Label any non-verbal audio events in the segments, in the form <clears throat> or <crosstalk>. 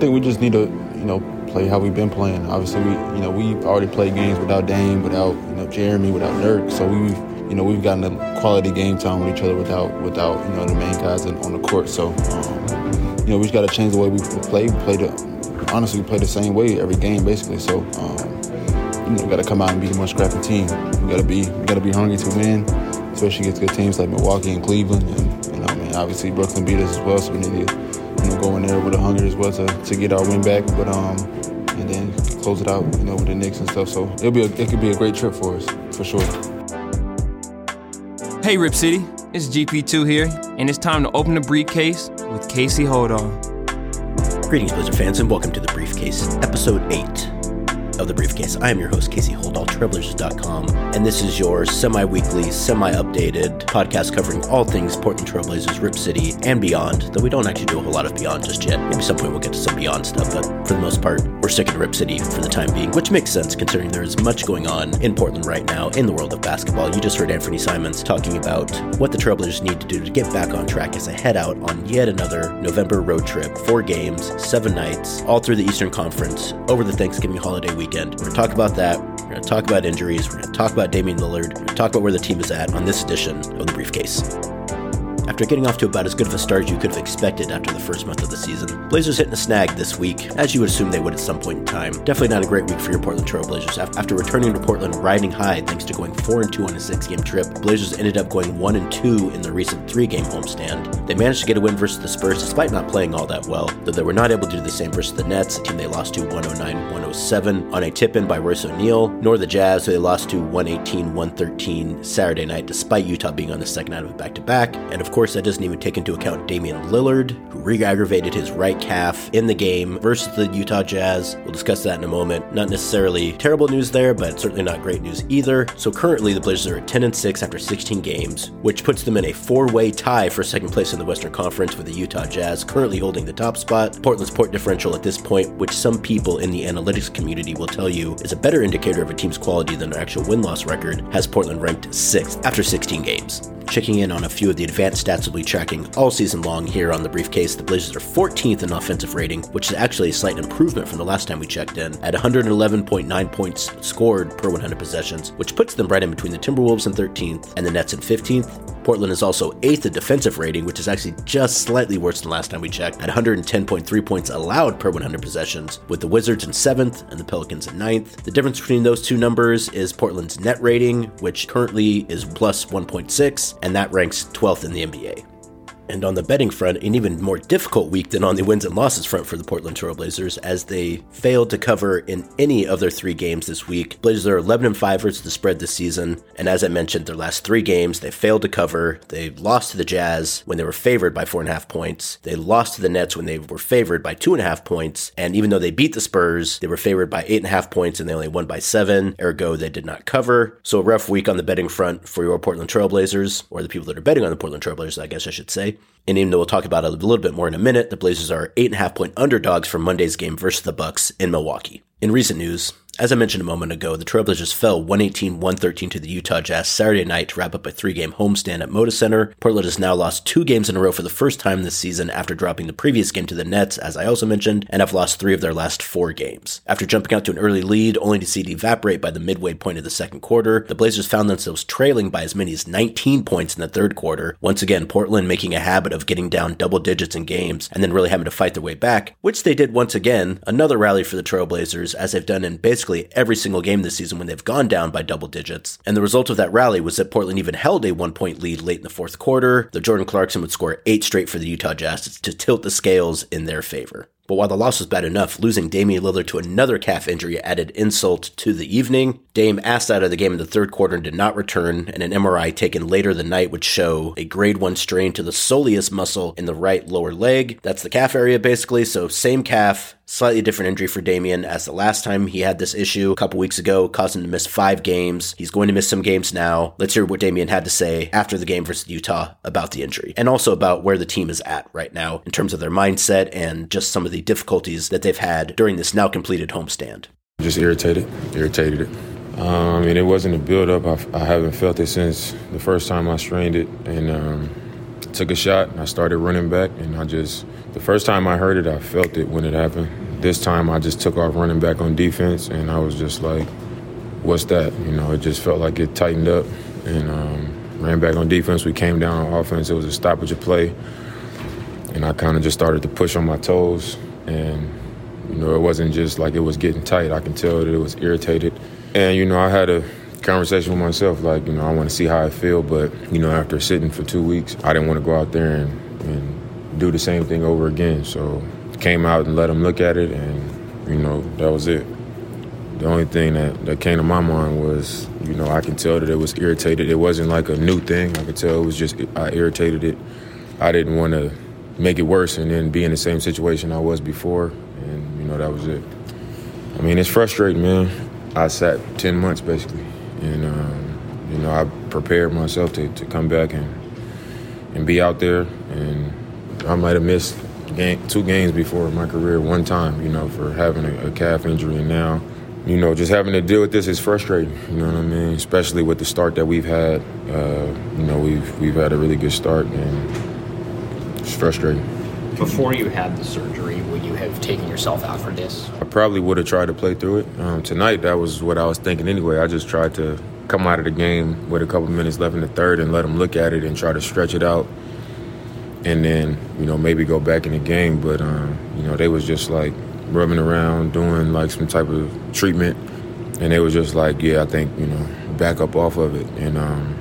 think we just need to, you know, play how we've been playing. Obviously, we, you know, we've already played games without Dame, without, you know, Jerami, without Nurk. So we've, you know, we've gotten a quality game time with each other without, without, you know, the main guys on the court. So, um, you know, we just got to change the way we play. We play the, honestly, we play the same way every game, basically. So, um, you know, we got to come out and be a more scrappy team. We got to be, we got to be hungry to win, especially against good teams like Milwaukee and Cleveland. And, you know, I mean, obviously Brooklyn beat us as well, so we need to, you know, go in there with a hunger as well to, to get our win back. But um, and then close it out, you know, with the Knicks and stuff. So it'll be a, it could be a great trip for us for sure. Hey, Rip City, it's GP2 here, and it's time to open the briefcase with Casey Holdahl. Greetings, Blazer fans, and welcome to the Briefcase, Episode 8 of the briefcase. I am your host, Casey Holdahl, Trailblazers.com, and this is your semi weekly, semi updated podcast covering all things Portland Trailblazers, Rip City, and beyond, though we don't actually do a whole lot of beyond just yet. Maybe some point we'll get to some beyond stuff, but for the most part, we're sticking to Rip City for the time being, which makes sense considering there is much going on in Portland right now in the world of basketball. You just heard Anfernee Simons talking about what the Trailblazers need to do to get back on track as they head out on yet another November road trip, four games, seven nights, all through the Eastern Conference over the Thanksgiving holiday weekend weekend. We're going to talk about that. We're going to talk about injuries. We're going to talk about Damian Lillard. We're going to talk about where the team is at on this edition of the briefcase. After getting off to about as good of a start as you could have expected after the first month of the season, Blazers hitting a snag this week, as you would assume they would at some point in time. Definitely not a great week for your Portland Trail Blazers. After returning to Portland riding high thanks to going 4 and 2 on a 6 game trip, Blazers ended up going 1 and 2 in the recent 3 game homestand. They managed to get a win versus the Spurs despite not playing all that well, though they were not able to do the same versus the Nets, a team they lost to 109 107 on a tip in by Royce O'Neal, nor the Jazz, who they lost to 118 113 Saturday night despite Utah being on the second night of a back to back. And of course, that doesn't even take into account Damian Lillard, who re aggravated his right calf in the game versus the Utah Jazz. We'll discuss that in a moment. Not necessarily terrible news there, but certainly not great news either. So currently, the Blazers are at 10 and 6 after 16 games, which puts them in a four way tie for second place in the Western Conference with the Utah Jazz currently holding the top spot. Portland's point differential at this point, which some people in the analytics community will tell you is a better indicator of a team's quality than their actual win loss record, has Portland ranked sixth after 16 games. Checking in on a few of the advanced stats we'll be tracking all season long here on the briefcase, the Blazers are 14th in offensive rating, which is actually a slight improvement from the last time we checked in, at 111.9 points scored per 100 possessions, which puts them right in between the Timberwolves in 13th and the Nets in 15th. Portland is also 8th in defensive rating, which is actually just slightly worse than last time we checked, at 110.3 points allowed per 100 possessions, with the Wizards in 7th and the Pelicans in ninth. The difference between those two numbers is Portland's net rating, which currently is plus 1.6, and that ranks 12th in the NBA. And on the betting front, an even more difficult week than on the wins and losses front for the Portland Trailblazers, as they failed to cover in any of their three games this week. Blazers are 11 and 5 versus the spread this season, and as I mentioned, their last three games they failed to cover. They lost to the Jazz when they were favored by four and a half points. They lost to the Nets when they were favored by two and a half points, and even though they beat the Spurs, they were favored by eight and a half points, and they only won by seven. Ergo, they did not cover. So a rough week on the betting front for your Portland Trailblazers, or the people that are betting on the Portland Trailblazers, I guess I should say. And even though we'll talk about it a little bit more in a minute, the Blazers are eight and a half point underdogs for Monday's game versus the Bucks in Milwaukee. In recent news, as I mentioned a moment ago, the Trailblazers fell 118-113 to the Utah Jazz Saturday night to wrap up a three-game homestand at Moda Center. Portland has now lost two games in a row for the first time this season after dropping the previous game to the Nets, as I also mentioned, and have lost three of their last four games. After jumping out to an early lead, only to see it evaporate by the midway point of the second quarter, the Blazers found themselves trailing by as many as 19 points in the third quarter. Once again, Portland making a habit of getting down double digits in games and then really having to fight their way back, which they did once again. Another rally for the Trailblazers, as they've done in basically every single game this season when they've gone down by double digits. And the result of that rally was that Portland even held a one point lead late in the fourth quarter. The Jordan Clarkson would score eight straight for the Utah Jazz to tilt the scales in their favor. But while the loss was bad enough, losing Damian Lillard to another calf injury added insult to the evening. Dame asked out of the game in the third quarter and did not return, and an MRI taken later the night would show a grade 1 strain to the soleus muscle in the right lower leg. That's the calf area basically, so same calf, Slightly different injury for Damian, as the last time he had this issue a couple weeks ago caused him to miss five games. He's going to miss some games now. Let's hear what Damian had to say after the game versus Utah about the injury and also about where the team is at right now in terms of their mindset and just some of the difficulties that they've had during this now completed homestand. Just irritated, irritated. Um, I mean, it wasn't a build up. I, I, haven't felt it since the first time I strained it, and um, took a shot. I started running back, and I just the first time I heard it, I felt it when it happened. This time, I just took off running back on defense, and I was just like, "What's that?" You know, it just felt like it tightened up, and um, ran back on defense. We came down on offense. It was a stoppage of play, and I kind of just started to push on my toes, and you know, it wasn't just like it was getting tight. I can tell that it was irritated, and you know, I had a conversation with myself, like, you know, I want to see how I feel, but, you know, after sitting for two weeks, I didn't want to go out there and, and do the same thing over again. So came out and let them look at it, and, you know, that was it. The only thing that, that came to my mind was, you know, I can tell that it was irritated. It wasn't like a new thing. I could tell it was just, I irritated it. I didn't want to make it worse and then be in the same situation I was before, and, you know, that was it. I mean, it's frustrating, man. I sat 10 months basically and um, you know I prepared myself to, to come back and and be out there. And I might have missed game, two games before in my career one time, you know, for having a, a calf injury, and now. You know, just having to deal with this is frustrating. You know what I mean? Especially with the start that we've had. Uh, you know, we've we've had a really good start, and it's frustrating. Before you had the surgery, would you have taken yourself out for this? I probably would have tried to play through it. Um, tonight, that was what I was thinking anyway. I just tried to come out of the game with a couple minutes left in the third and let them look at it and try to stretch it out. And then, you know, maybe go back in the game. But, um, you know, they was just like rubbing around, doing like some type of treatment. And they was just like, yeah, I think, you know, back up off of it. And, um,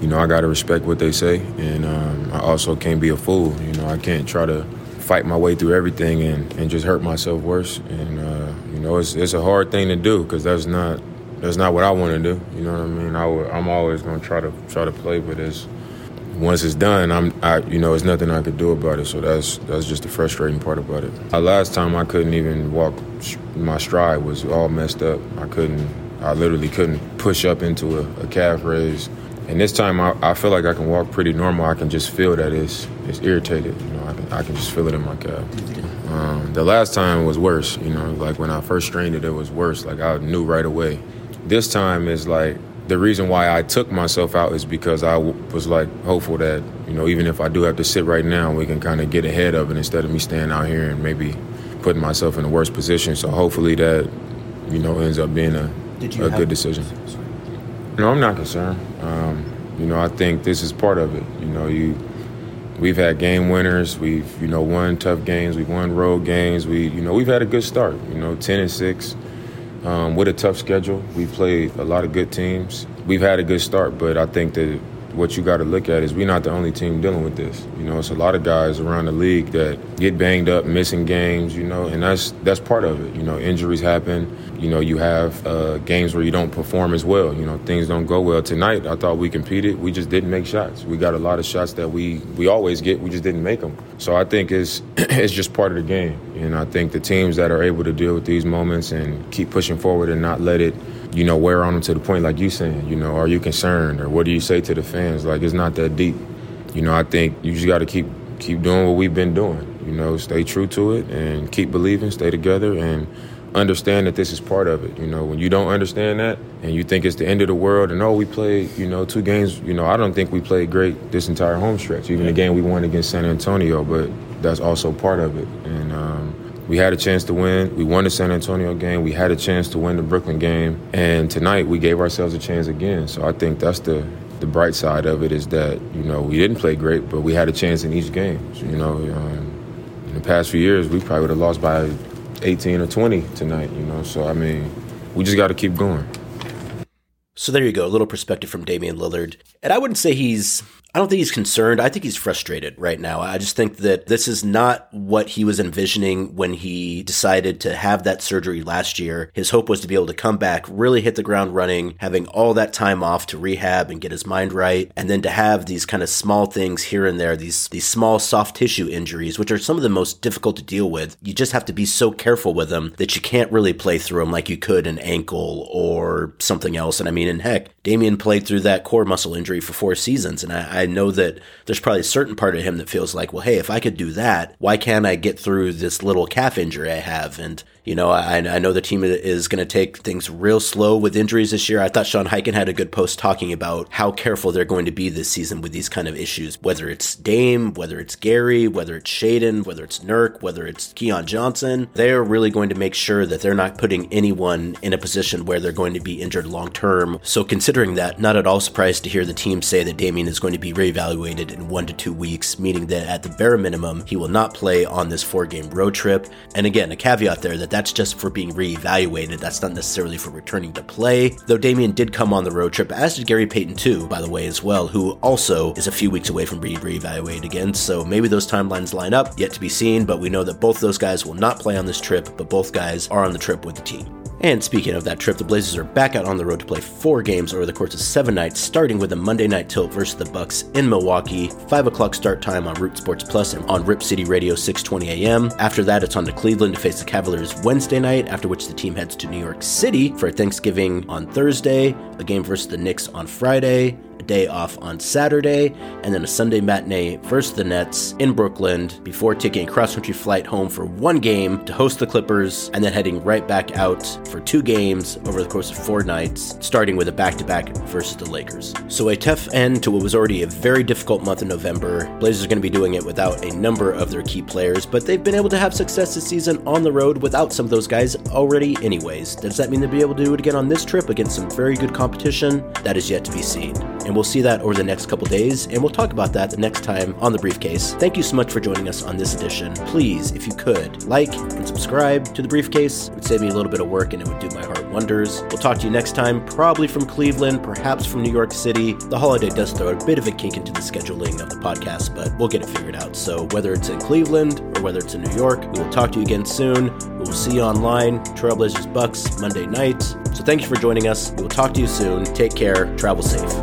you know, I got to respect what they say. And um, I also can't be a fool. You know, I can't try to fight my way through everything and, and just hurt myself worse. And uh, you know, it's it's a hard thing to do because that's not that's not what I want to do. You know what I mean? I w- I'm always going to try to try to play, but it's once it's done, I'm I you know, there's nothing I could do about it. So that's that's just the frustrating part about it. Uh, last time I couldn't even walk. My stride was all messed up. I couldn't. I literally couldn't push up into a, a calf raise. And this time, I, I, feel like I can walk pretty normal. I can just feel that it's it's irritated. You know, I can, I can just feel it in my calf. Um, the last time was worse. You know, like when I first strained it, it was worse. Like I knew right away. This time is like the reason why I took myself out is because I w- was like hopeful that you know even if I do have to sit right now, we can kind of get ahead of it instead of me staying out here and maybe putting myself in a worse position. So hopefully that you know ends up being a a good decision. No, I'm not concerned. Um, you know, I think this is part of it. You know, you we've had game winners. We've you know won tough games. We've won road games. We you know we've had a good start. You know, ten and six um, with a tough schedule. We've played a lot of good teams. We've had a good start, but I think that what you got to look at is we're not the only team dealing with this. You know, it's a lot of guys around the league that get banged up, missing games. You know, and that's that's part of it. You know, injuries happen. You know, you have uh, games where you don't perform as well. You know, things don't go well. Tonight, I thought we competed. We just didn't make shots. We got a lot of shots that we we always get. We just didn't make them. So I think it's <clears throat> it's just part of the game. And I think the teams that are able to deal with these moments and keep pushing forward and not let it you know, wear on them to the point like you saying, you know, are you concerned or what do you say to the fans? Like it's not that deep. You know, I think you just got to keep keep doing what we've been doing. You know, stay true to it and keep believing, stay together and understand that this is part of it. You know, when you don't understand that and you think it's the end of the world and oh, we played, you know, two games, you know, I don't think we played great this entire home stretch. Even the game we won against San Antonio, but that's also part of it. And um, we had a chance to win. We won the San Antonio game. We had a chance to win the Brooklyn game. And tonight we gave ourselves a chance again. So I think that's the the bright side of it is that you know we didn't play great, but we had a chance in each game. So, you know, um, in the past few years we probably would have lost by 18 or 20 tonight. You know, so I mean, we just got to keep going. So there you go, a little perspective from Damian Lillard. And I wouldn't say he's I don't think he's concerned. I think he's frustrated right now. I just think that this is not what he was envisioning when he decided to have that surgery last year. His hope was to be able to come back, really hit the ground running, having all that time off to rehab and get his mind right, and then to have these kind of small things here and there, these these small soft tissue injuries, which are some of the most difficult to deal with. You just have to be so careful with them that you can't really play through them like you could an ankle or something else. And I mean, and heck, Damian played through that core muscle injury for four seasons, and I, I know that there's probably a certain part of him that feels like, well, hey, if I could do that, why can't I get through this little calf injury I have? And You know, I, I know the team is going to take things real slow with injuries this year. I thought Sean Highkin had a good post talking about how careful they're going to be this season with these kind of issues, whether it's Dame, whether it's Gary, whether it's Shaedon, whether it's Nurk, whether it's Keon Johnson. They're really going to make sure that they're not putting anyone in a position where they're going to be injured long term. So, considering that, not at all surprised to hear the team say that Damian is going to be reevaluated in one to two weeks, meaning that at the bare minimum, he will not play on this four game road trip. And again, a caveat there that that that's just for being reevaluated. That's not necessarily for returning to play. Though Damian did come on the road trip, as did Gary Payton II, by the way, as well, who also is a few weeks away from being reevaluated again. So maybe those timelines line up, yet to be seen, but we know that both those guys will not play on this trip, but both guys are on the trip with the team. And speaking of that trip, the Blazers are back out on the road to play four games over the course of seven nights, starting with a Monday night tilt versus the Bucks in Milwaukee, 5 o'clock start time on Root Sports Plus and on Rip City Radio 620 AM. After that, it's on to Cleveland to face the Cavaliers Wednesday night, after which the team heads to New York City for Thanksgiving on Thursday, a game versus the Knicks on Friday, day off on Saturday, and then a Sunday matinee versus the Nets in Brooklyn before taking a cross country flight home for one game to host the Clippers, and then heading right back out for two games over the course of four nights, starting with a back to back versus the Lakers. So, a tough end to what was already a very difficult month in November. Blazers are going to be doing it without a number of their key players, but they've been able to have success this season on the road without some of those guys already, anyways. Does that mean they'll be able to do it again on this trip against some very good competition? That is yet to be seen. And we'll see that over the next couple days, and we'll talk about that the next time on the briefcase. Thank you so much for joining us on this edition. Please, if you could, like and subscribe to the briefcase. It would save me a little bit of work and it would do my heart wonders. We'll talk to you next time, probably from Cleveland, perhaps from New York City. The holiday does throw a bit of a kink into the scheduling of the podcast, but we'll get it figured out. So whether it's in Cleveland or whether it's in New York, we will talk to you again soon. We will see you online. Trailblazers Bucks Monday night. So thank you for joining us. We will talk to you soon. Take care. Travel safe.